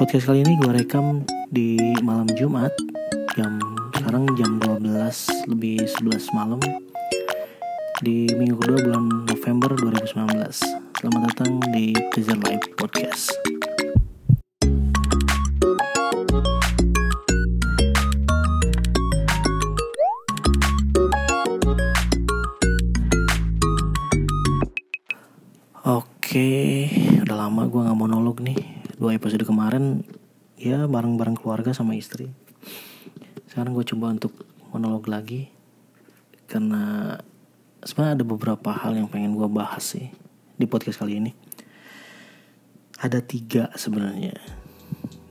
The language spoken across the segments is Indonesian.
Podcast kali ini gue rekam di malam Jumat jam sekarang jam 12 lebih 11 malam di minggu kedua bulan November 2019. Selamat datang di Pleasure Live Podcast. Dua episode kemarin ya bareng-bareng keluarga sama istri. Sekarang gue coba untuk monolog lagi karena sebenarnya ada beberapa hal yang pengen gue bahas sih di podcast kali ini. Ada tiga sebenarnya.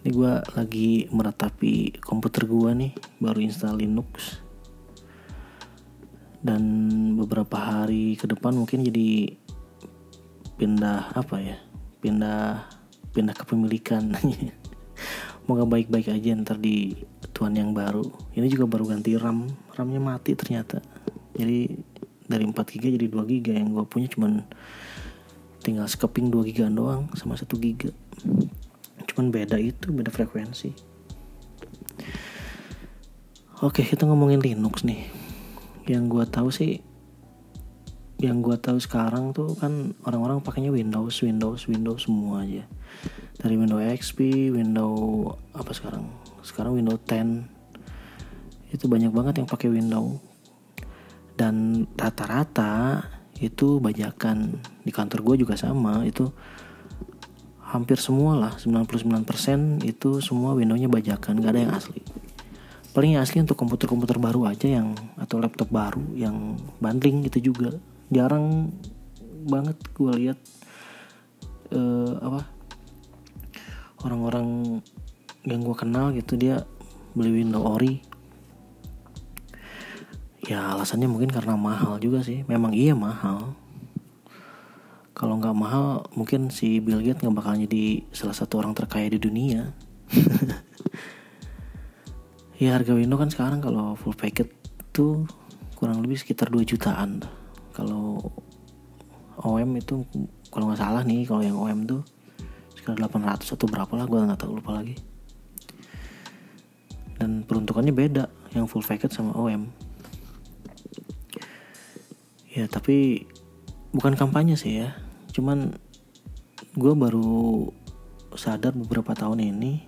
Ini gue lagi meratapi komputer gue nih, baru install Linux. Dan beberapa hari ke depan mungkin jadi pindah apa ya pindah pindah kepemilikan. Moga baik-baik aja ntar di tuan yang baru. Ini juga baru ganti RAM. RAM-nya mati ternyata. Jadi dari 4 GB jadi 2 GB yang gue punya cuman tinggal skeping 2 GB doang sama 1 GB cuman beda itu beda frekuensi. Oke kita ngomongin Linux nih. Yang gue tahu sih yang gue tahu sekarang tuh kan orang-orang pakainya Windows, Windows, Windows semua aja. Dari Windows XP, Windows apa sekarang? Sekarang Windows 10. Itu banyak banget yang pakai Windows. Dan rata-rata itu bajakan di kantor gue juga sama itu hampir semua lah 99% itu semua Windowsnya bajakan gak ada yang asli paling yang asli untuk komputer-komputer baru aja yang atau laptop baru yang bundling itu juga jarang banget gue lihat uh, apa orang-orang yang gue kenal gitu dia beli Windows Ori. Ya alasannya mungkin karena mahal juga sih. Memang iya mahal. Kalau nggak mahal mungkin si Bill Gates nggak bakal jadi salah satu orang terkaya di dunia. Ya harga Windows kan sekarang kalau full packet tuh kurang lebih sekitar 2 jutaan kalau OM itu kalau nggak salah nih kalau yang OM tuh sekitar 800 atau berapa lah gue nggak tahu lupa lagi. Dan peruntukannya beda yang full packet sama OM ya tapi bukan kampanye sih ya. Cuman gue baru sadar beberapa tahun ini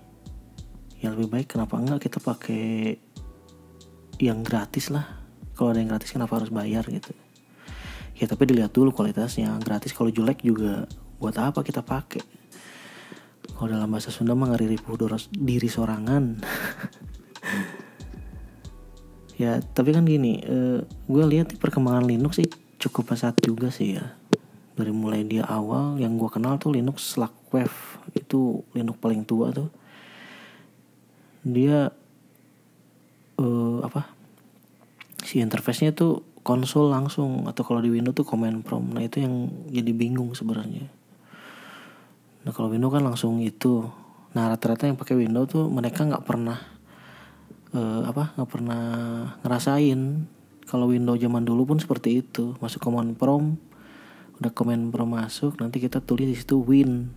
ya lebih baik kenapa enggak kita pakai yang gratis lah. Kalau ada yang gratis kenapa harus bayar gitu ya tapi dilihat dulu kualitasnya. Gratis kalau jelek juga buat apa kita pakai? Kalau dalam bahasa Sunda mah ngaripuh diri sorangan. Ya tapi kan gini uh, gue lihat perkembangan Linux sih cukup pesat juga sih ya. Dari mulai dia awal yang gue kenal tuh Linux Slackwave. Itu Linux paling tua tuh. Dia uh, apa? Si interface-nya tuh konsol langsung atau kalau di Windows tuh command prompt. Nah itu yang jadi bingung sebenarnya. Nah kalau Windows kan langsung itu. Nah rata-rata yang pakai Windows tuh mereka nggak pernah uh, apa nggak pernah ngerasain kalau Windows zaman dulu pun seperti itu. Masuk command prompt udah command prompt masuk nanti kita tulis di situ win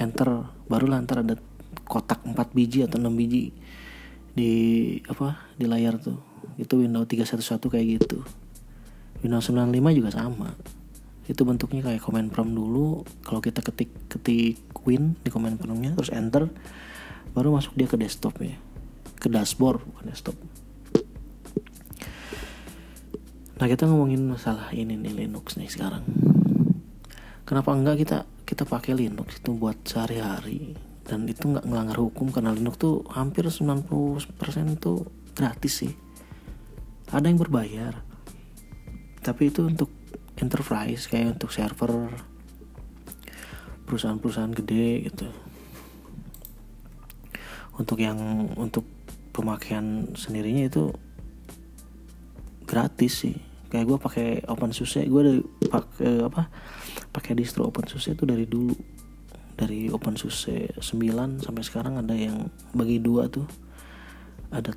enter. Barulah ntar ada kotak 4 biji atau 6 biji di apa di layar tuh. Itu Windows 311 kayak gitu Windows 95 juga sama. Itu bentuknya kayak command prompt dulu kalau kita ketik ketik win di command promptnya terus enter baru masuk dia ke desktop ya ke dashboard bukan desktop. Nah kita ngomongin masalah ini nih Linux nih sekarang. Kenapa enggak kita kita pakai Linux itu buat sehari-hari? Dan itu nggak ngelanggar hukum karena Linux tuh hampir 90% tuh gratis sih. Ada yang berbayar tapi itu untuk enterprise kayak untuk server perusahaan-perusahaan gede gitu. Untuk yang untuk pemakaian sendirinya itu gratis sih. Kayak gue pakai OpenSUSE gue dari pakai apa pakai distro OpenSUSE itu dari dulu. Dari OpenSUSE 9 sampai sekarang ada yang bagi dua tuh. Ada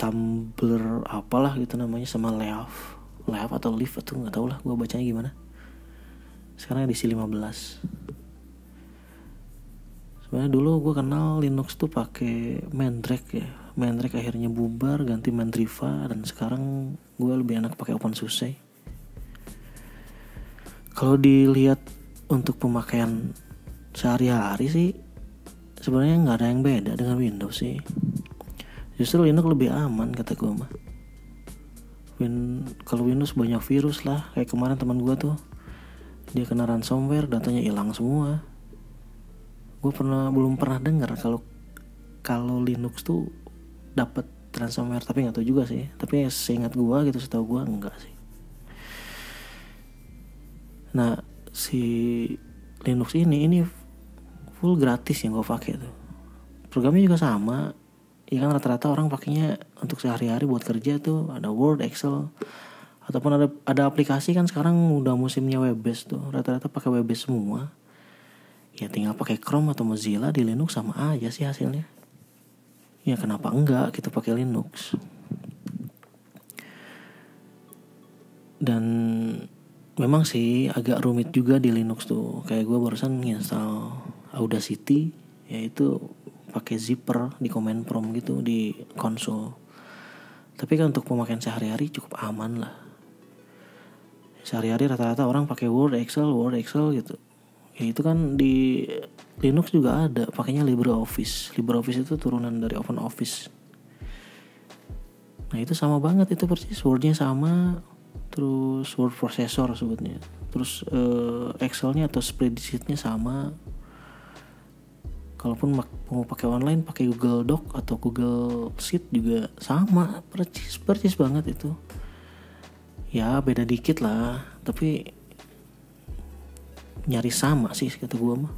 Tumblr apalah gitu namanya sama Leaf Leaf atau Leaf atau nggak tau lah gue bacanya gimana. Sekarang edisi 15 sebenarnya dulu gue kenal Linux tuh pakai Mandrake ya. Mandrake akhirnya bubar ganti Mandriva dan sekarang gue lebih enak pakai OpenSUSE kalau dilihat untuk pemakaian sehari-hari sih sebenarnya nggak ada yang beda dengan Windows sih. Justru Linux lebih aman kata gue mah Win kalau Windows banyak virus lah. Kayak kemarin teman gue tuh dia kena ransomware datanya hilang semua. Gue pernah belum pernah dengar kalau kalau Linux tuh dapat ransomware tapi nggak tahu juga sih. Tapi seingat gue gitu setahu gue enggak sih. Nah si Linux ini ini full gratis yang gue pakai tuh. Programnya juga sama ya kan rata-rata orang pakainya untuk sehari-hari buat kerja tuh ada Word Excel ataupun ada ada aplikasi kan sekarang udah musimnya web based tuh rata-rata pakai web based semua. Ya tinggal pakai Chrome atau Mozilla di Linux sama aja sih hasilnya. Ya kenapa enggak kita pakai Linux? Dan memang sih agak rumit juga di Linux tuh. Kayak gue barusan nginstal Audacity yaitu pakai zipper di command prompt gitu di konsol tapi kan untuk pemakaian sehari-hari cukup aman lah sehari-hari rata-rata orang pakai Word, Excel, Word, Excel gitu. Ya itu kan di Linux juga ada, pakainya LibreOffice. LibreOffice itu turunan dari OpenOffice. Nah itu sama banget itu persis Wordnya sama, terus word processor sebutnya, terus uh, Excelnya atau spreadsheetnya sama. Kalaupun mau pakai online, pakai Google Doc atau Google Sheet juga sama, persis persis banget itu. Ya beda dikit lah. Tapi nyari sama sih kata gue mah.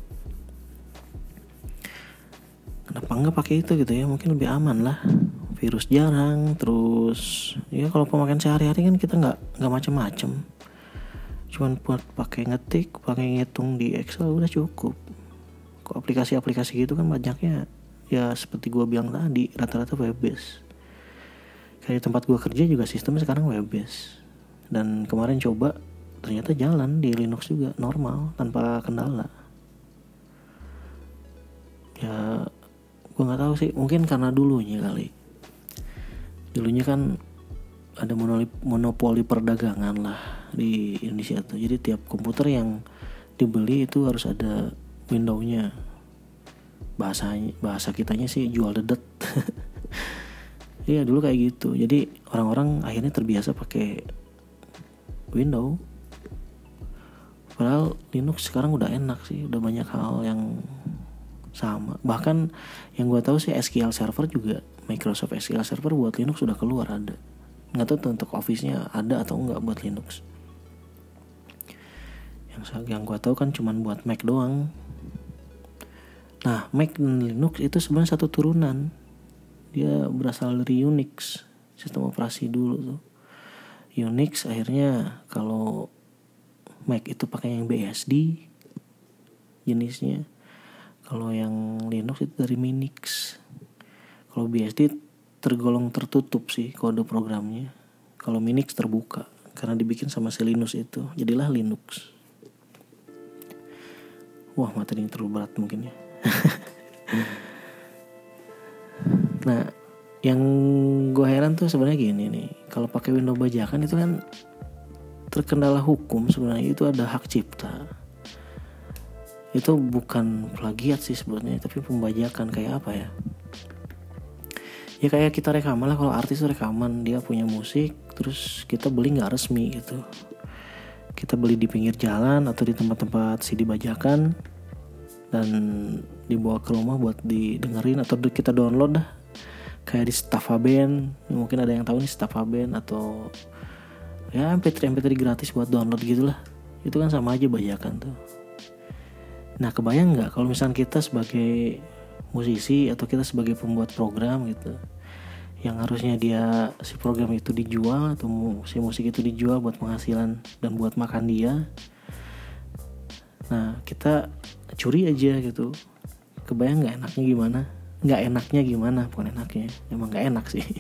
Kenapa nggak pakai itu gitu ya? Mungkin lebih aman lah. Virus jarang terus ya kalau pemakaian sehari-hari kan kita nggak nggak macem-macem. Cuman buat pakai ngetik pakai ngitung di Excel udah cukup aplikasi-aplikasi gitu kan banyaknya. Ya seperti gue bilang tadi rata-rata web based kayak tempat gue kerja juga sistemnya sekarang web based dan kemarin coba ternyata jalan di Linux juga normal tanpa kendala. Ya gue nggak tahu sih mungkin karena dulunya kali. Dulunya kan ada monopoli, monopoli perdagangan lah di Indonesia tuh. Jadi tiap komputer yang dibeli itu harus ada windownya. Bahasanya bahasa kitanya sih jual dedet. Iya dulu kayak gitu. Jadi orang-orang akhirnya terbiasa pakai Windows padahal Linux sekarang udah enak sih udah banyak hal yang sama. Bahkan yang gue tahu sih SQL Server juga Microsoft SQL Server buat Linux sudah keluar ada. Nggak tahu untuk Office-nya ada atau enggak buat Linux. Yang yang gue tahu kan cuman buat Mac doang nah Mac dan Linux itu sebenarnya satu turunan. Dia berasal dari Unix sistem operasi dulu tuh. Unix akhirnya kalau Mac itu pakai yang BSD jenisnya kalau yang Linux itu dari Minix. Kalau BSD tergolong tertutup sih kode programnya. Kalau Minix terbuka karena dibikin sama si Linux itu. Jadilah Linux. Wah materi terlalu berat mungkin ya nah yang gue heran tuh sebenarnya gini nih. Kalau pakai Windows bajakan itu kan terkendala hukum sebenarnya. Itu ada hak cipta. Itu bukan plagiat sih sebenarnya tapi pembajakan. Kayak apa ya? Ya kayak kita rekaman lah. Kalau artis rekaman dia punya musik terus kita beli nggak resmi gitu. Kita beli di pinggir jalan atau di tempat-tempat CD bajakan dan dibawa ke rumah buat didengerin atau kita download dah. Kayak di Staffa Band mungkin ada yang tahu nih Staffa Band atau ya MP3 MP3 gratis buat download gitulah. Itu kan sama aja bajakan tuh. Nah kebayang nggak kalau misalnya kita sebagai musisi atau kita sebagai pembuat program gitu yang harusnya dia si program itu dijual atau si musik itu dijual buat penghasilan dan buat makan dia. Nah kita curi aja gitu. Kebayang nggak enaknya gimana? Nggak enaknya gimana? Bukan enaknya emang nggak enak sih.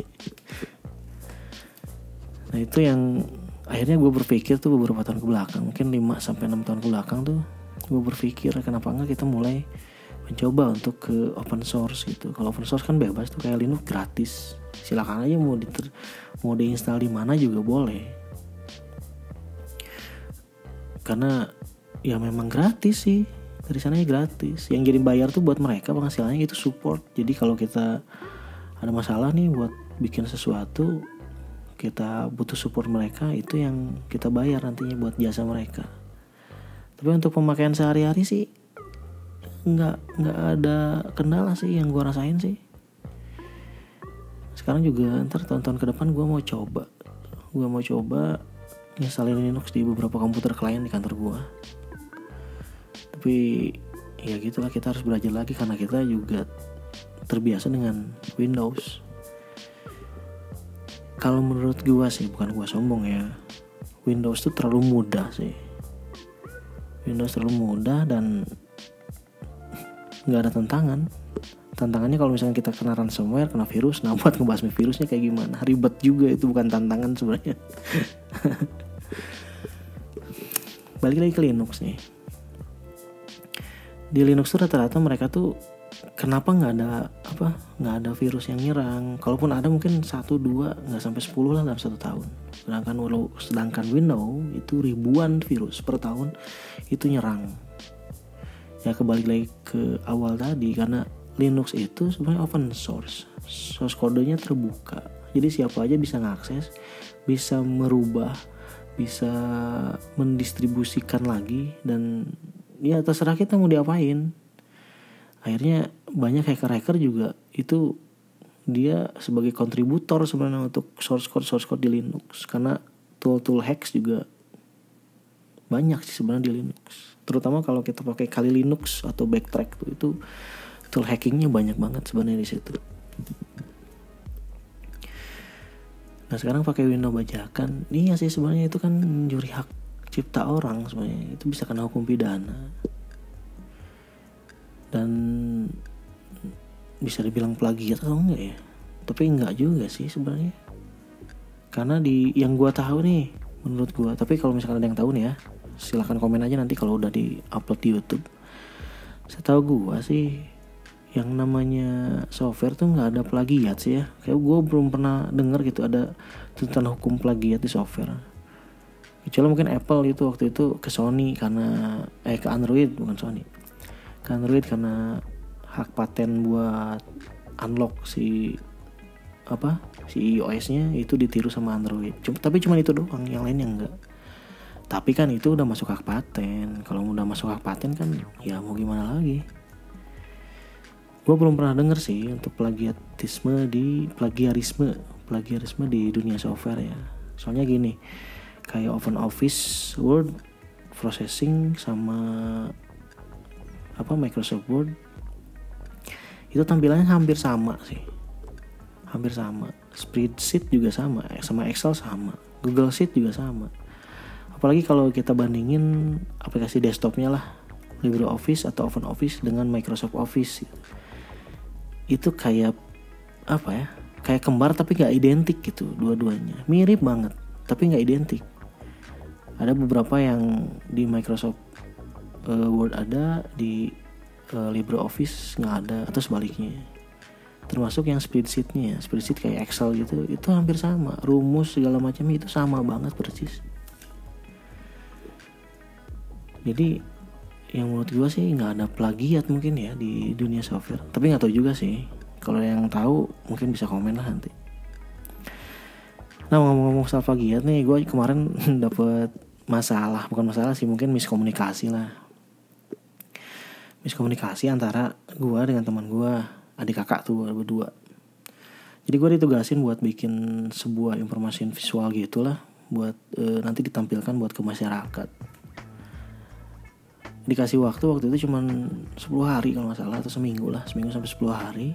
Nah itu yang akhirnya gue berpikir tuh beberapa tahun ke belakang mungkin 5 sampai enam tahun ke belakang tuh gue berpikir kenapa enggak kita mulai mencoba untuk ke open source gitu. Kalau open source kan bebas tuh kayak Linux gratis. Silakan aja mau di mau diinstal di mana juga boleh. Karena ya memang gratis sih dari sananya gratis. Yang jadi bayar tuh buat mereka penghasilannya itu support. Jadi kalau kita ada masalah nih buat bikin sesuatu kita butuh support mereka itu yang kita bayar nantinya buat jasa mereka. Tapi untuk pemakaian sehari-hari sih nggak nggak ada kendala sih yang gue rasain sih. Sekarang juga ntar tahun-tahun ke depan gue mau coba. Gue mau coba installin Linux di beberapa komputer klien di kantor gue tapi ya gitulah kita harus belajar lagi karena kita juga terbiasa dengan Windows. Kalau menurut gue sih bukan gue sombong ya Windows tuh terlalu mudah sih. Windows terlalu mudah dan nggak ada tantangan. Tantangannya kalau misalnya kita kena ransomware kena virus nah buat ngebahas virusnya kayak gimana? Ribet juga itu bukan tantangan sebenarnya. Balik lagi ke Linux nih di Linux tuh rata-rata mereka tuh kenapa nggak ada apa nggak ada virus yang nyerang? Kalaupun ada mungkin satu dua nggak sampai sepuluh lah dalam satu tahun. Sedangkan sedangkan Windows itu ribuan virus per tahun itu nyerang. Ya kembali lagi ke awal tadi karena Linux itu sebenarnya open source. Source kodenya terbuka. Jadi siapa aja bisa ngakses bisa merubah bisa mendistribusikan lagi dan ya terserah kita mau diapain. Akhirnya banyak hacker-hacker juga itu dia sebagai kontributor sebenarnya untuk source code source code di Linux. Karena tool-tool hacks juga banyak sih sebenarnya di Linux. Terutama kalau kita pakai kali Linux atau backtrack tuh itu tool hackingnya banyak banget sebenarnya di situ. Nah sekarang pakai Windows bajakan. Iya sih sebenarnya itu kan mencuri hak cipta orang sebenarnya. Itu bisa kena hukum pidana. Dan bisa dibilang plagiat atau enggak ya? Tapi enggak juga sih sebenarnya. Karena di yang gua tahu nih menurut gua tapi kalau misalkan ada yang tahu nih ya silahkan komen aja nanti kalau udah di upload di YouTube. Setahu gue sih yang namanya software tuh nggak ada plagiat sih ya. Kayak gue belum pernah denger gitu ada tuntutan hukum plagiat di software kecuali mungkin Apple itu waktu itu ke Sony karena eh ke Android bukan Sony. Ke Android karena hak paten buat unlock si apa si iOS-nya itu ditiru sama Android. Cuma tapi cuma itu doang yang lainnya enggak. Tapi kan itu udah masuk hak paten. Kalau udah masuk hak paten kan ya mau gimana lagi? Gue belum pernah denger sih untuk plagiatisme di plagiarisme plagiarisme di dunia software ya. Soalnya gini kayak open office word processing sama apa Microsoft Word. Itu tampilannya hampir sama sih. Hampir sama. Spreadsheet juga sama sama Excel sama. Google Sheet juga sama. Apalagi kalau kita bandingin aplikasi desktopnya lah LibreOffice atau OpenOffice dengan Microsoft Office. Itu kayak apa ya kayak kembar tapi nggak identik gitu dua-duanya. Mirip banget tapi nggak identik ada beberapa yang di Microsoft uh, Word ada di uh, LibreOffice nggak ada atau sebaliknya. Termasuk yang spreadsheetnya spreadsheet kayak Excel gitu itu hampir sama. Rumus segala macam itu sama banget persis. Jadi yang menurut gue sih nggak ada plagiat mungkin ya di dunia software. Tapi nggak tahu juga sih. Kalau yang tahu mungkin bisa komen lah nanti nah ngomong-ngomong soal plagiat nih gue kemarin dapet masalah. Bukan masalah sih mungkin miskomunikasi lah. Miskomunikasi antara gue dengan teman gue adik kakak tuh berdua. Jadi gue ditugasin buat bikin sebuah informasi visual gitulah buat e, nanti ditampilkan buat ke masyarakat. Dikasih waktu waktu itu cuma 10 hari kalau nggak salah atau seminggu lah. Seminggu sampai 10 hari.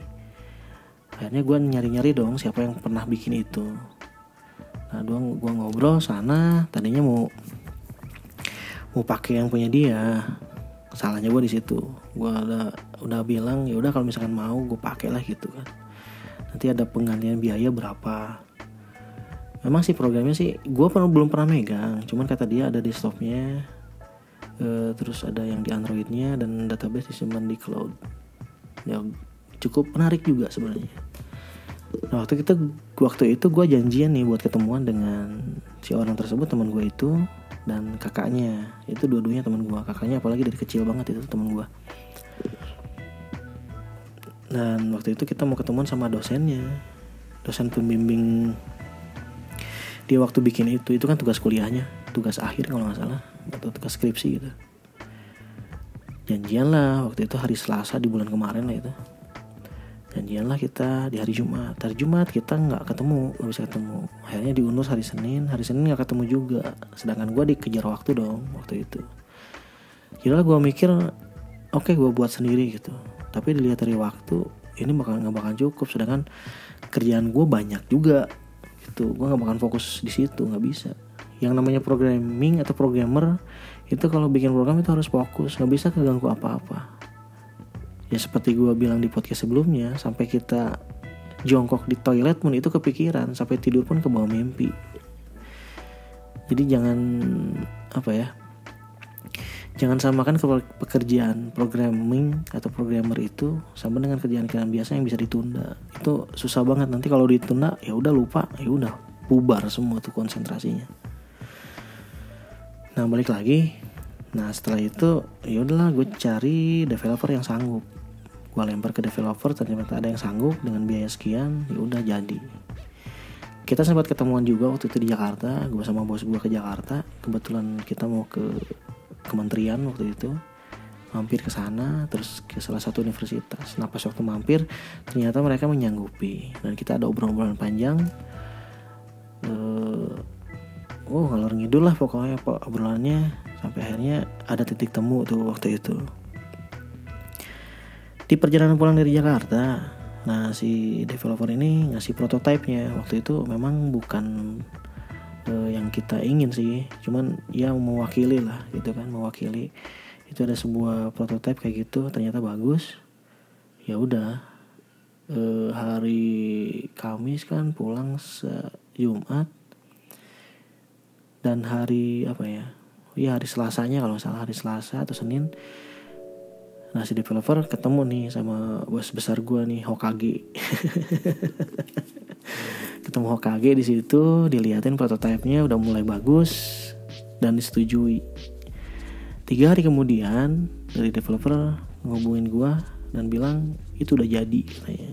Akhirnya gue nyari-nyari dong siapa yang pernah bikin itu nah doang gue ngobrol sana tadinya mau mau pakai yang punya dia. Salahnya gue di situ. Gue udah udah bilang ya udah kalau misalkan mau gue pakai lah gitu kan. Nanti ada penggantian biaya berapa? Memang sih programnya sih gue belum pernah megang. Cuman kata dia ada di stopnya uh, terus ada yang di Androidnya dan database disimpan di cloud. Ya cukup menarik juga sebenarnya nah waktu kita waktu itu gue janjian nih buat ketemuan dengan si orang tersebut teman gue itu dan kakaknya. Itu dua-duanya teman gue kakaknya apalagi dari kecil banget itu teman gue dan waktu itu kita mau ketemuan sama dosennya. Dosen pembimbing dia waktu bikin itu itu kan tugas kuliahnya. Tugas akhir kalau nggak salah. Atau tugas skripsi gitu. Janjian lah waktu itu hari Selasa di bulan kemarin lah itu janjian lah kita di hari Jumat. Hari Jumat kita nggak ketemu nggak bisa ketemu. Akhirnya diundur hari Senin. Hari Senin nggak ketemu juga. Sedangkan gue dikejar waktu dong waktu itu. Kira gue mikir oke okay, gue buat sendiri gitu. Tapi dilihat dari waktu ini bakal nggak bakal cukup. Sedangkan kerjaan gue banyak juga gitu. Gue nggak bakal fokus di situ nggak bisa. Yang namanya programming atau programmer itu kalau bikin program itu harus fokus. Nggak bisa keganggu apa-apa ya seperti gue bilang di podcast sebelumnya sampai kita jongkok di toilet pun itu kepikiran sampai tidur pun ke bawah mimpi jadi jangan apa ya Jangan samakan pekerjaan programming atau programmer itu sama dengan kerjaan-kerjaan biasa yang bisa ditunda. Itu susah banget nanti kalau ditunda ya udah lupa, ya udah bubar semua tuh konsentrasinya. Nah, balik lagi. Nah, setelah itu ya udahlah gue cari developer yang sanggup. Gue lempar ke developer ternyata ada yang sanggup dengan biaya sekian, ya udah jadi. Kita sempat ketemuan juga waktu itu di Jakarta, gue sama bos gue ke Jakarta. Kebetulan kita mau ke kementerian waktu itu mampir ke sana terus ke salah satu universitas nah pas waktu mampir ternyata mereka menyanggupi dan kita ada obrolan-obrolan panjang uh, oh ngalor ngidul lah pokoknya obrolannya sampai akhirnya ada titik temu tuh waktu itu di perjalanan pulang dari Jakarta nah si developer ini ngasih prototipenya. Waktu itu memang bukan uh, yang kita ingin sih cuman ya mewakili lah gitu kan mewakili. Itu ada sebuah prototipe kayak gitu ternyata bagus. Ya udah uh, hari Kamis kan pulang Jumat dan hari apa ya ya hari Selasanya kalau salah hari Selasa atau Senin Nah si developer ketemu nih sama bos besar gue nih Hokage. Ketemu Hokage di situ dilihatin prototipenya udah mulai bagus dan disetujui. Tiga hari kemudian dari developer ngobongin gua dan bilang itu udah jadi katanya.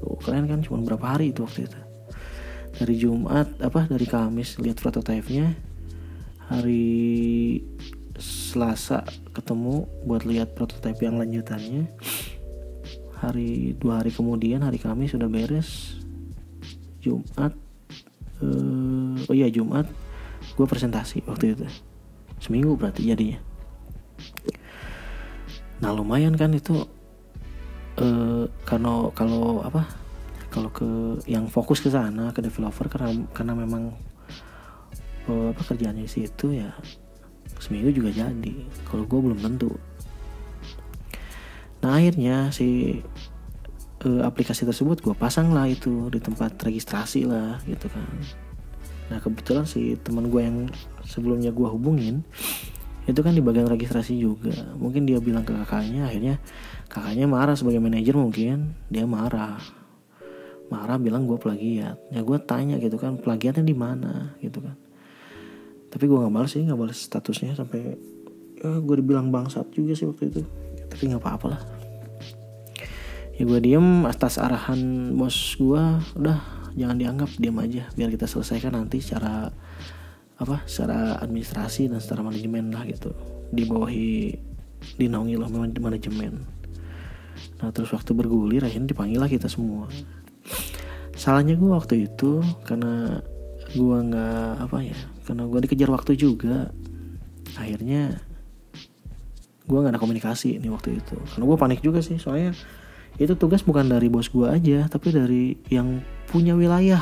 Oh, keren kan? Cuma berapa hari itu waktu itu? Dari Jumat apa dari Kamis lihat prototipenya hari Selasa ketemu buat lihat prototipe yang lanjutannya. Hari dua hari kemudian hari Kamis sudah beres. Jumat uh, oh iya Jumat gue presentasi waktu itu. Seminggu berarti jadinya. Nah lumayan kan itu uh, kalau kalau apa kalau ke yang fokus ke sana ke developer karena karena memang uh, apa kerjanya sih itu ya seminggu juga jadi. Kalau gue belum tentu. Nah akhirnya si uh, aplikasi tersebut gue pasang lah itu di tempat registrasi lah gitu kan. Nah kebetulan si teman gue yang sebelumnya gue hubungin itu kan di bagian registrasi juga. Mungkin dia bilang ke kakaknya akhirnya kakaknya marah sebagai manajer mungkin. Dia marah. Marah bilang gue plagiat. Ya gue tanya gitu kan plagiatnya di mana? Gitu kan tapi gue nggak balas sih nggak balas statusnya sampai ya gue dibilang bangsat juga sih waktu itu. Tapi nggak apa-apa lah. Ya gue diem atas arahan bos gue udah jangan dianggap diam aja. Biar kita selesaikan nanti secara apa secara administrasi dan secara manajemen lah gitu. Dibawahi dinaungi lah manajemen. Nah terus waktu bergulir akhirnya dipanggil lah kita semua. Salahnya gue waktu itu karena gue nggak apa ya karena gue dikejar waktu juga. Akhirnya gue nggak ada komunikasi nih waktu itu. Karena gue panik juga sih soalnya itu tugas bukan dari bos gue aja tapi dari yang punya wilayah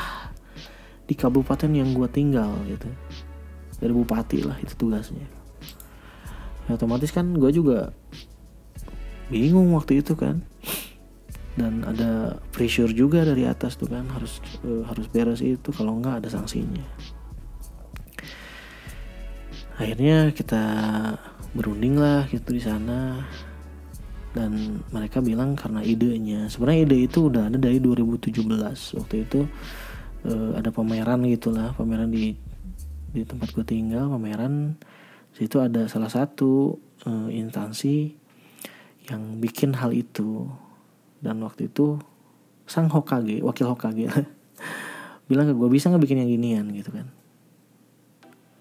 di kabupaten yang gue tinggal gitu. Dari bupati lah itu tugasnya. Ya, otomatis kan gue juga bingung waktu itu kan. Dan ada pressure juga dari atas tuh kan harus uh, harus beres itu kalau nggak ada sanksinya akhirnya kita berunding lah gitu di sana. Dan mereka bilang karena idenya. Sebenarnya ide itu udah ada dari 2017 waktu itu uh, ada pameran gitulah pameran di di tempat gue tinggal pameran. Situ ada salah satu uh, instansi yang bikin hal itu. Dan waktu itu sang Hokage wakil Hokage bilang ke gue bisa nggak bikin yang ginian? Gitu kan.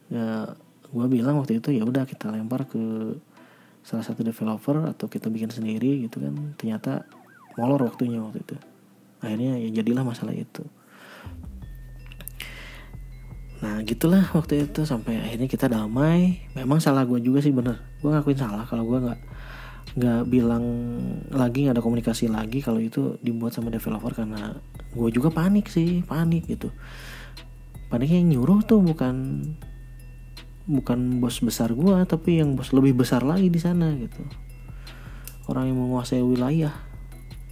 Ya gue bilang waktu itu ya udah kita lempar ke salah satu developer atau kita bikin sendiri gitu kan. Ternyata molor waktunya waktu itu. Akhirnya ya jadilah masalah itu. Nah gitulah waktu itu sampai akhirnya kita damai. Memang salah gue juga sih bener. Gue ngakuin salah kalau gue nggak nggak bilang lagi nggak ada komunikasi lagi kalau itu dibuat sama developer karena gue juga panik sih panik gitu. Panik yang nyuruh tuh bukan bukan bos besar gua tapi yang bos lebih besar lagi di sana gitu. Orang yang menguasai wilayah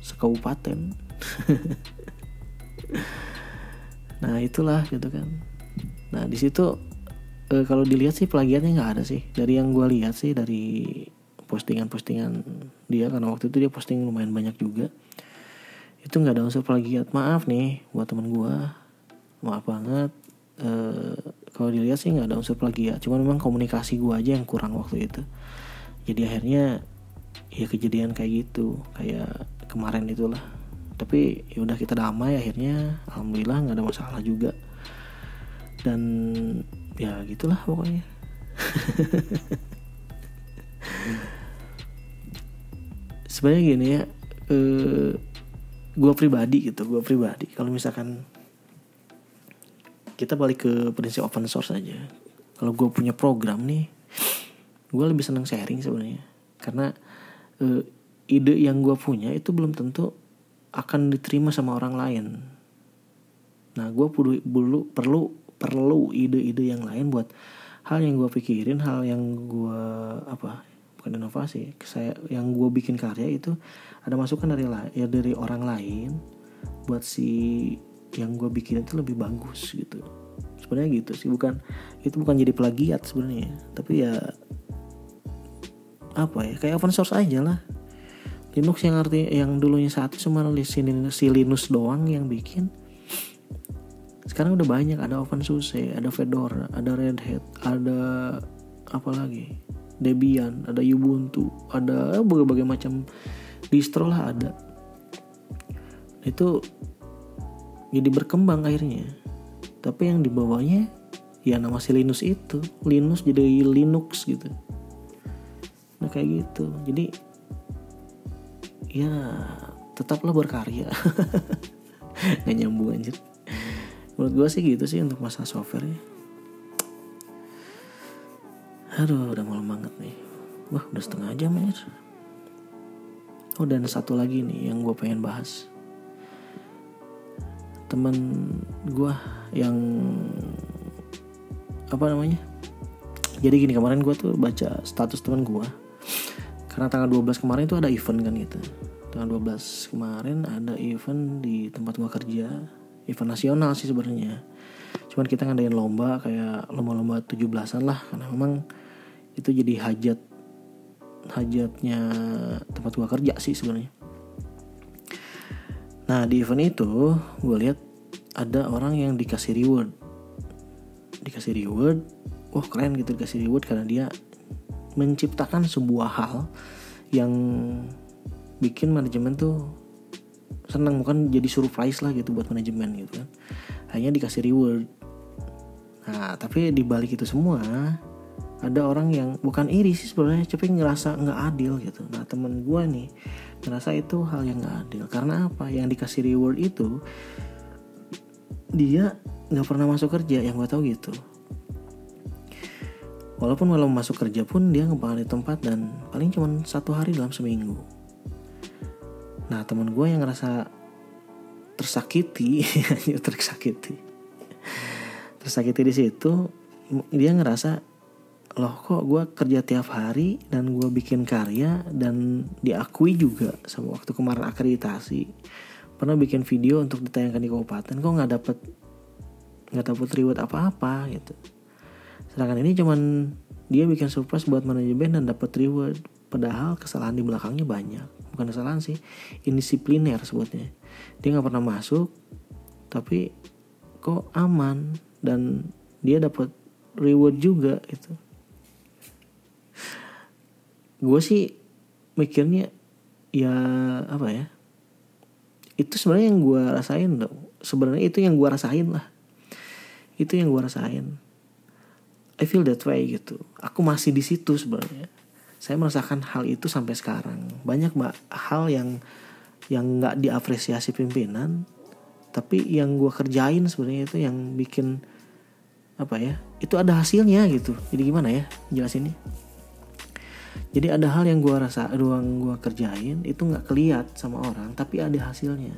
sekabupaten nah itulah gitu kan. Nah di situ e, kalau dilihat sih plagiatnya nggak ada sih. Dari yang gua lihat sih dari postingan-postingan dia karena waktu itu dia posting lumayan banyak juga. Itu nggak ada unsur plagiat maaf nih buat temen gua. Maaf banget e, kalau dilihat sih nggak ada unsur plagiat cuma memang komunikasi gue aja yang kurang waktu itu. Jadi akhirnya ya kejadian kayak gitu kayak kemarin itulah. Tapi ya udah kita damai akhirnya alhamdulillah nggak ada masalah juga. Dan ya gitulah pokoknya. Sebenarnya gini ya eh, gue pribadi gitu gue pribadi. Kalau misalkan kita balik ke prinsip open source aja. Kalau gue punya program nih gue lebih senang sharing sebenarnya. Karena uh, ide yang gue punya itu belum tentu akan diterima sama orang lain. Nah gue perlu perlu perlu perlu ide-ide yang lain buat hal yang gue pikirin hal yang gue apa bukan inovasi saya yang gue bikin karya itu ada masukan dari ya dari orang lain buat si yang gue bikin itu lebih bagus gitu. Sebenarnya gitu sih bukan itu bukan jadi plagiat sebenarnya. Tapi ya apa ya kayak open source aja lah. Linux yang arti yang dulunya satu cuma si Linux doang yang bikin. Sekarang udah banyak ada OpenSUSE ada Fedora ada Red Hat ada apa lagi? Debian ada Ubuntu ada berbagai macam distro lah ada. Itu jadi berkembang akhirnya. Tapi yang dibawanya ya nama si Linux itu. Linux jadi Linux gitu. Nah kayak gitu. Jadi ya tetaplah berkarya. Nggak nyambung anjir. Menurut gue sih gitu sih untuk masa software ya. Aduh udah malam banget nih. Wah udah setengah jam ya oh dan satu lagi nih yang gue pengen bahas temen gue yang apa namanya jadi gini kemarin gue tuh baca status temen gue karena tanggal 12 kemarin itu ada event kan gitu. Tanggal 12 kemarin ada event di tempat gue kerja. Event nasional sih sebenarnya. Cuman kita ngadain lomba kayak lomba-lomba 17-an lah. Karena memang itu jadi hajat hajatnya tempat gue kerja sih sebenarnya Nah di event itu gue lihat ada orang yang dikasih reward, dikasih reward, wah keren gitu dikasih reward karena dia menciptakan sebuah hal yang bikin manajemen tuh senang bukan jadi surprise lah gitu buat manajemen gitu kan. Hanya dikasih reward. Nah tapi di balik itu semua ada orang yang bukan iri sih sebenarnya tapi ngerasa nggak adil gitu. Nah temen gue nih ngerasa itu hal yang nggak adil. Karena apa? Yang dikasih reward itu dia nggak pernah masuk kerja yang gue tahu gitu. Walaupun walau masuk kerja pun dia ngebakal di tempat dan paling cuma satu hari dalam seminggu. Nah temen gue yang ngerasa tersakiti tersakiti. Tersakiti di situ dia ngerasa loh kok gue kerja tiap hari dan gue bikin karya dan diakui juga sama waktu kemarin akreditasi. Pernah bikin video untuk ditayangkan di kabupaten kok nggak dapet nggak dapet reward apa-apa gitu. Sedangkan ini cuman dia bikin surprise buat manajemen dan dapet reward. Padahal kesalahan di belakangnya banyak. Bukan kesalahan sih indisipliner sebutnya. Dia nggak pernah masuk tapi kok aman dan dia dapat reward juga itu gue sih mikirnya ya apa ya? Itu sebenarnya yang gue rasain dong sebenarnya itu yang gue rasain lah. Itu yang gue rasain. I feel that way gitu. Aku masih di situ sebenarnya. Saya merasakan hal itu sampai sekarang. Banyak mbak hal yang yang nggak diapresiasi pimpinan tapi yang gue kerjain sebenarnya itu yang bikin apa ya itu ada hasilnya gitu. Jadi gimana ya jelasinnya jadi ada hal yang gue rasa ruang gue kerjain itu nggak keliat sama orang tapi ada hasilnya.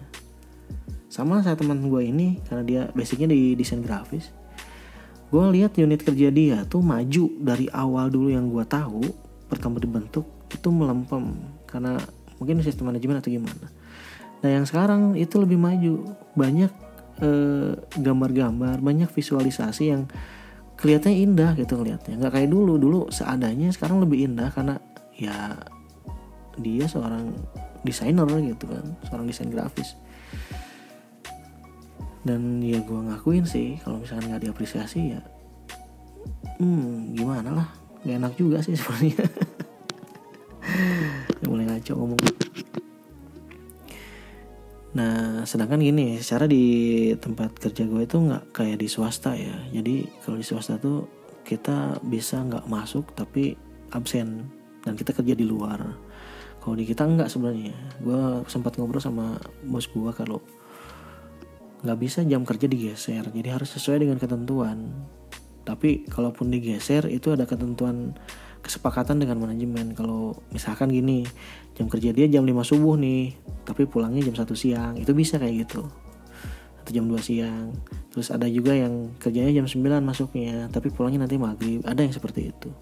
Sama saya teman gue ini karena dia basicnya di desain grafis gue lihat unit kerja dia tuh maju dari awal dulu yang gue tahu pertama dibentuk itu melempem. Karena mungkin sistem manajemen atau gimana. Nah yang sekarang itu lebih maju. Banyak eh, gambar-gambar banyak visualisasi yang kelihatannya indah gitu ngelihatnya. Nggak kayak dulu. Dulu seadanya sekarang lebih indah karena ya dia seorang desainer gitu kan. Seorang desain grafis. Dan ya gue ngakuin sih kalau misalkan nggak diapresiasi ya hmm gimana lah. Nggak enak juga sih sebenarnya. Ya mulai ngaco ngomong Nah, sedangkan gini, secara di tempat kerja gue itu nggak kayak di swasta ya. Jadi kalau di swasta tuh kita bisa nggak masuk tapi absen dan kita kerja di luar. Kalau di kita nggak sebenarnya. Gue sempat ngobrol sama bos gue kalau nggak bisa jam kerja digeser. Jadi harus sesuai dengan ketentuan. Tapi kalaupun digeser itu ada ketentuan kesepakatan dengan manajemen. Kalau misalkan gini jam kerja dia jam 5 subuh nih tapi pulangnya jam 1 siang. Itu bisa kayak gitu. Atau jam 2 siang. Terus ada juga yang kerjanya jam 9 masuknya tapi pulangnya nanti maghrib. Ada yang seperti itu.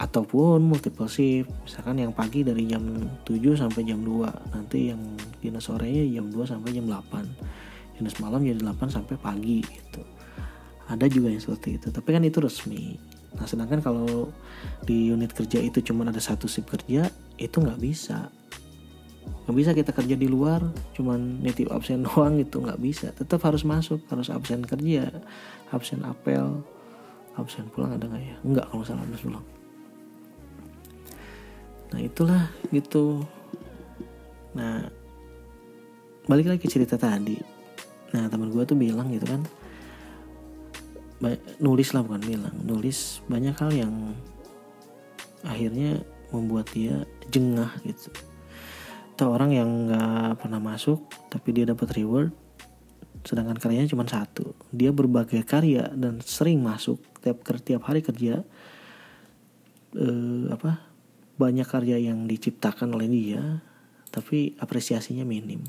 Ataupun multiple shift. Misalkan yang pagi dari jam 7 sampai jam 2 nanti yang dinas sorenya jam 2 sampai jam 8 dinas malam jadi 8 sampai pagi gitu. Ada juga yang seperti itu. Tapi kan itu resmi Nah sedangkan kalau di unit kerja itu cuma ada satu shift kerja itu nggak bisa. Nggak bisa kita kerja di luar cuman nitip absen doang itu nggak bisa. Tetap harus masuk harus absen kerja absen apel absen pulang ada nggak ya? Nggak kalau salah absen pulang. Nah itulah gitu. Nah balik lagi ke cerita tadi. Nah teman gue tuh bilang gitu kan nulis lah bukan bilang. Nulis banyak hal yang akhirnya membuat dia jengah gitu. Atau orang yang nggak pernah masuk tapi dia dapat reward sedangkan karyanya cuma satu. Dia berbagai karya dan sering masuk. Tiap tiap hari kerja eh, apa banyak karya yang diciptakan oleh dia tapi apresiasinya minim.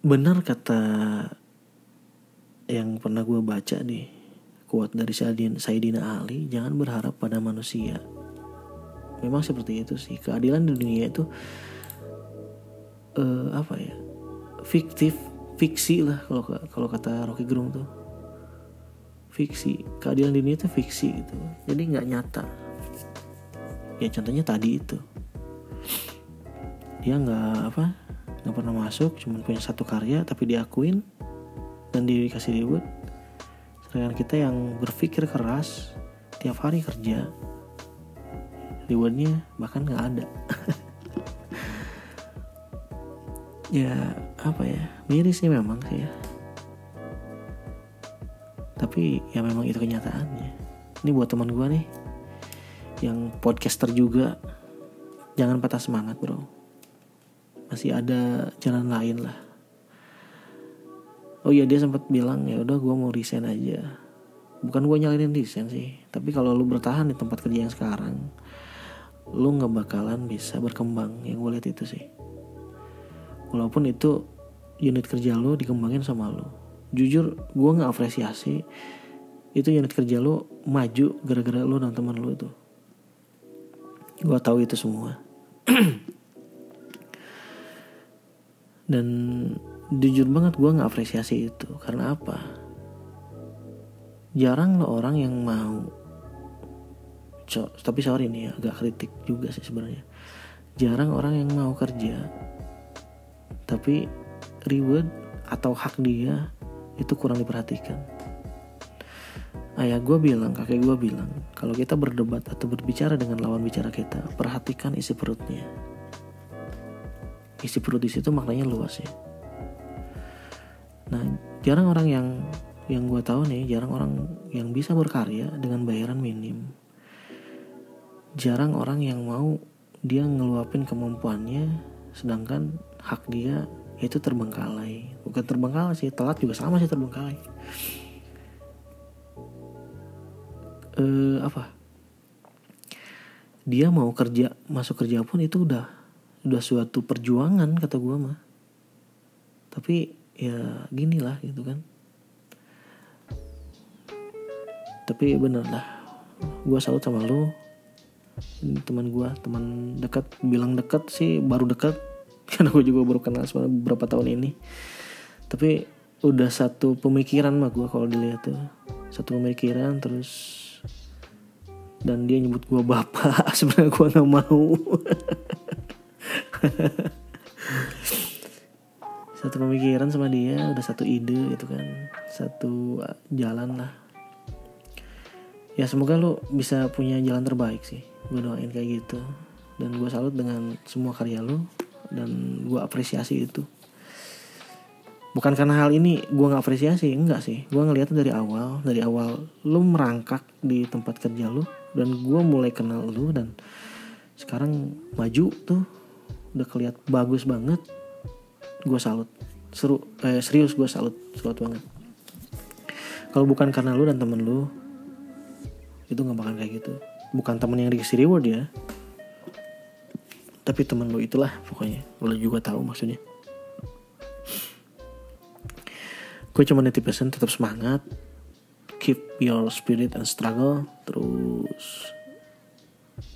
Benar kata yang pernah gue baca nih kuat dari Sayyidina Ali jangan berharap pada manusia. Memang seperti itu sih. Keadilan di dunia itu uh, apa ya fiktif fiksi lah kalau kalau kata Rocky Gerung tuh. Fiksi. Keadilan di dunia itu fiksi gitu. Jadi nggak nyata. Ya contohnya tadi itu. Dia nggak apa nggak pernah masuk cuma punya satu karya tapi diakuin dan dikasih reward sedangkan kita yang berpikir keras tiap hari kerja rewardnya bahkan nggak ada. Ya apa ya miris sih memang sih ya. Tapi ya memang itu kenyataannya. Ini buat teman gue nih yang podcaster juga jangan patah semangat bro. Masih ada jalan lain lah oh iya dia sempat bilang ya udah gue mau resign aja. Bukan gue nyalain resign sih tapi kalau lu bertahan di tempat kerja yang sekarang lu nggak bakalan bisa berkembang. Yang gue lihat itu sih. Walaupun itu unit kerja lu dikembangin sama lu. Jujur gue nggak apresiasi itu unit kerja lu maju gara-gara lu dan teman lu itu. Gue tahu itu semua. Dan jujur banget gue nggak apresiasi itu. Karena apa? Jarang lo orang yang mau. So, tapi sorry nih agak kritik juga sih sebenarnya. Jarang orang yang mau kerja tapi reward atau hak dia itu kurang diperhatikan. Ayah gue bilang kakek gue bilang kalau kita berdebat atau berbicara dengan lawan bicara kita perhatikan isi perutnya. Isi perut di situ maknanya luas ya nah jarang orang yang yang gue tahu nih jarang orang yang bisa berkarya dengan bayaran minim. Jarang orang yang mau dia ngeluapin kemampuannya sedangkan hak dia itu terbengkalai. Bukan terbengkalai sih telat juga sama sih terbengkalai. Eh apa? Dia mau kerja masuk kerja pun itu udah udah suatu perjuangan kata gue mah. Tapi ya gini lah gitu kan. Tapi bener lah gue salut sama lu. Teman gue teman dekat bilang dekat sih baru dekat. Karena gue juga baru kenal selama beberapa tahun ini. Tapi udah satu pemikiran mah gue kalau dilihat tuh satu pemikiran terus dan dia nyebut gue bapak. Sebenarnya gue nggak mau satu pemikiran sama dia udah satu ide gitu kan. Satu jalan lah. Ya semoga lo bisa punya jalan terbaik sih. Gue doain kayak gitu. Dan gue salut dengan semua karya lo dan gue apresiasi itu. Bukan karena hal ini gue nggak apresiasi enggak sih. Gue ngeliatnya dari awal. Dari awal lo merangkak di tempat kerja lo dan gue mulai kenal lo dan sekarang maju tuh. Udah keliat bagus banget gue salut. Seru eh, serius gue salut salut banget. Kalau bukan karena lu dan temen lu itu nggak bakal kayak gitu. Bukan temen yang dikasih reward ya. Tapi temen lu itulah pokoknya. Lu juga tahu maksudnya. Gue cuma nitip pesan tetap semangat. Keep your spirit and struggle terus.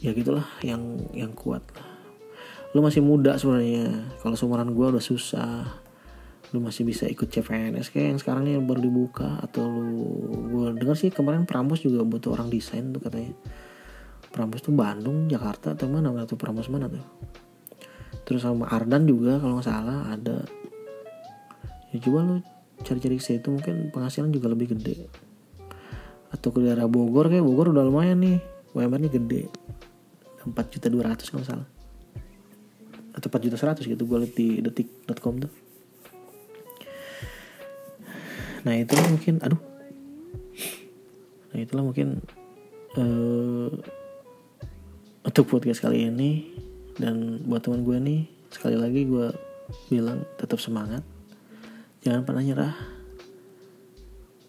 Ya gitulah yang yang kuat lah lu masih muda sebenarnya. Kalau seumuran gue udah susah. Lu masih bisa ikut CPNS kayak yang sekarang nih baru dibuka atau lu gue dengar sih kemarin Prambos juga butuh orang desain tuh katanya. Prambos tuh Bandung Jakarta atau mana? Atau Prambos mana tuh. Terus sama Ardan juga kalau nggak salah ada. Ya coba lu cari-cari ke situ mungkin penghasilan juga lebih gede. Atau ke daerah Bogor kayak Bogor udah lumayan nih. UMR nya gede. 4 juta 200 kalau salah atau 4 juta 100 gitu gue liat di detik.com tuh. Nah itulah mungkin aduh. Nah itulah mungkin uh, untuk podcast kali ini. Dan buat teman gue nih sekali lagi gue bilang tetap semangat. Jangan pernah nyerah.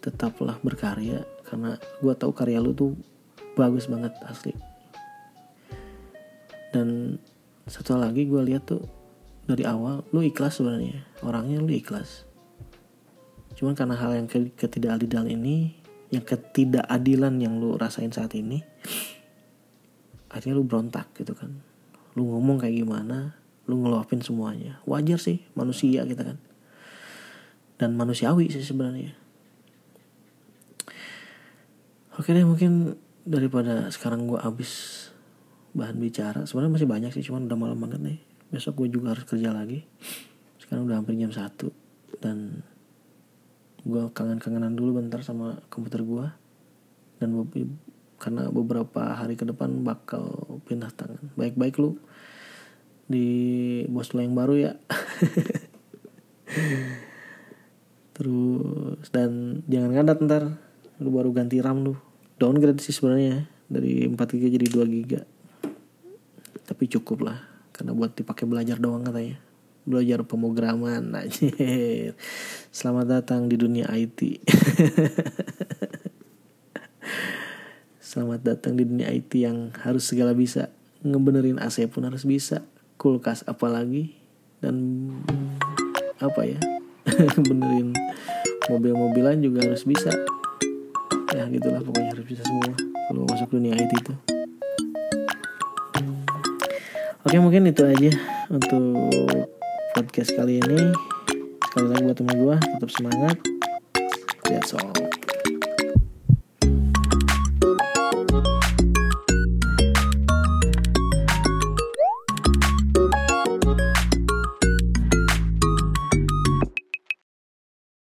Tetaplah berkarya karena gue tahu karya lu tuh bagus banget asli satu lagi gue lihat tuh dari awal lu ikhlas sebenarnya orangnya lu ikhlas Cuman karena hal yang ketidakadilan ini, yang ketidakadilan yang lu rasain saat ini, akhirnya lu berontak gitu kan. Lu ngomong kayak gimana, lu ngeluapin semuanya. Wajar sih, manusia kita kan. Dan manusiawi sih sebenarnya. Oke deh mungkin daripada sekarang gue abis bahan bicara. Sebenarnya masih banyak sih cuman udah malam banget nih. Besok gue juga harus kerja lagi. Sekarang udah hampir jam satu. Dan gue kangen-kangenan dulu bentar sama komputer gue dan karena beberapa hari ke depan bakal pindah tangan. Baik-baik lu. Di bos lu yang baru ya. Terus dan jangan ngadat ntar. Lu baru ganti RAM lu. Downgrade sih sebenarnya dari 4 GB jadi 2 GB tapi cukup lah karena buat dipakai belajar doang katanya belajar pemrograman anjir. Selamat datang di dunia IT. Selamat datang di dunia IT yang harus segala bisa. Ngebenerin AC pun harus bisa. Kulkas apalagi dan apa ya? Benerin mobil-mobilan juga harus bisa. Ya gitulah pokoknya harus bisa semua kalau masuk dunia IT itu. Oke mungkin itu aja untuk podcast kali ini. Sekali lagi buat teman gue tetap semangat. That's all